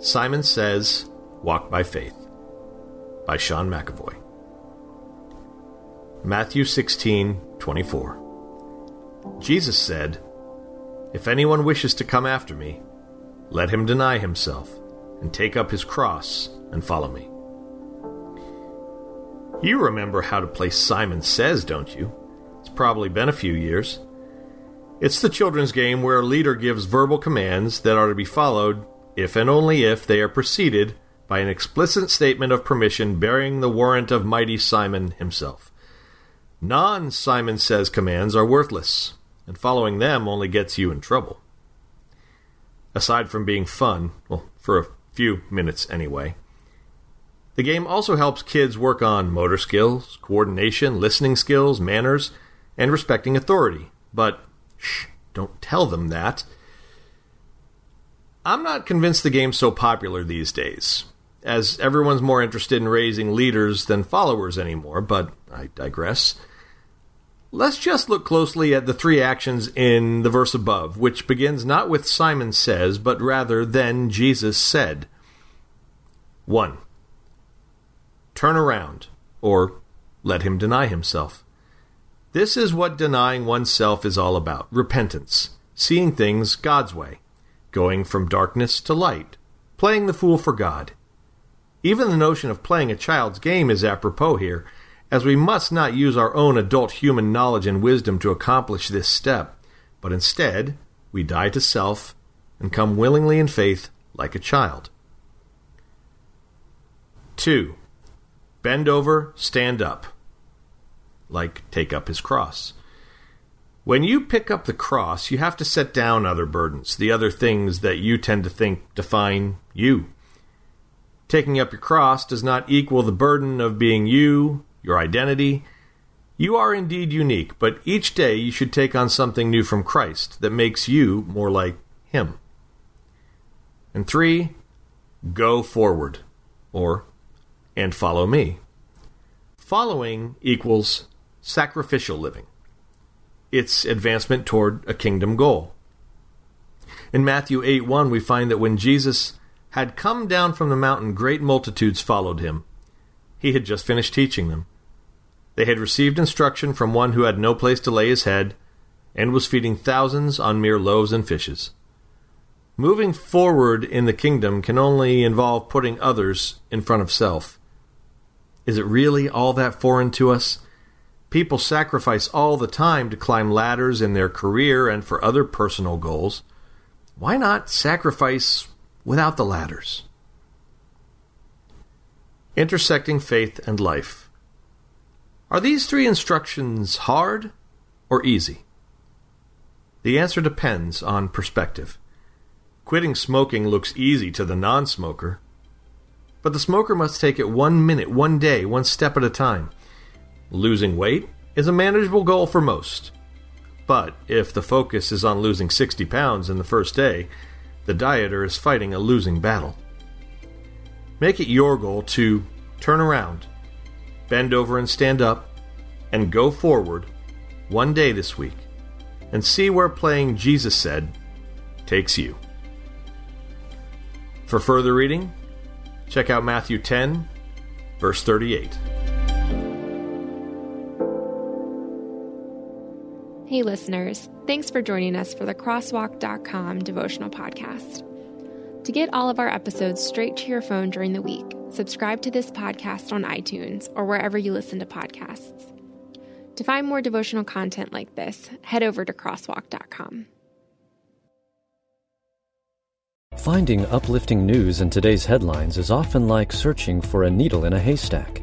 Simon Says Walk by Faith by Sean McAvoy. Matthew 16 24. Jesus said, If anyone wishes to come after me, let him deny himself and take up his cross and follow me. You remember how to play Simon Says, don't you? It's probably been a few years. It's the children's game where a leader gives verbal commands that are to be followed if and only if they are preceded by an explicit statement of permission bearing the warrant of mighty Simon himself. Non Simon Says commands are worthless, and following them only gets you in trouble. Aside from being fun, well, for a few minutes anyway, the game also helps kids work on motor skills, coordination, listening skills, manners, and respecting authority. But shh, don't tell them that. I'm not convinced the game's so popular these days, as everyone's more interested in raising leaders than followers anymore, but I digress. Let's just look closely at the three actions in the verse above, which begins not with Simon says, but rather, then Jesus said. 1 turn around, or let him deny himself. This is what denying oneself is all about repentance, seeing things God's way, going from darkness to light, playing the fool for God. Even the notion of playing a child's game is apropos here, as we must not use our own adult human knowledge and wisdom to accomplish this step, but instead we die to self and come willingly in faith like a child. 2. Bend over, stand up. Like take up his cross. When you pick up the cross, you have to set down other burdens, the other things that you tend to think define you. Taking up your cross does not equal the burden of being you, your identity. You are indeed unique, but each day you should take on something new from Christ that makes you more like Him. And three, go forward, or and follow me. Following equals sacrificial living. It's advancement toward a kingdom goal. In Matthew 8 1, we find that when Jesus had come down from the mountain, great multitudes followed him. He had just finished teaching them. They had received instruction from one who had no place to lay his head, and was feeding thousands on mere loaves and fishes. Moving forward in the kingdom can only involve putting others in front of self. Is it really all that foreign to us? People sacrifice all the time to climb ladders in their career and for other personal goals. Why not sacrifice without the ladders? Intersecting faith and life. Are these three instructions hard or easy? The answer depends on perspective. Quitting smoking looks easy to the non smoker, but the smoker must take it one minute, one day, one step at a time. Losing weight is a manageable goal for most. But if the focus is on losing 60 pounds in the first day, the dieter is fighting a losing battle. Make it your goal to turn around, bend over and stand up, and go forward one day this week, and see where playing Jesus said takes you. For further reading, Check out Matthew 10, verse 38. Hey, listeners. Thanks for joining us for the Crosswalk.com devotional podcast. To get all of our episodes straight to your phone during the week, subscribe to this podcast on iTunes or wherever you listen to podcasts. To find more devotional content like this, head over to crosswalk.com. Finding uplifting news in today's headlines is often like searching for a needle in a haystack.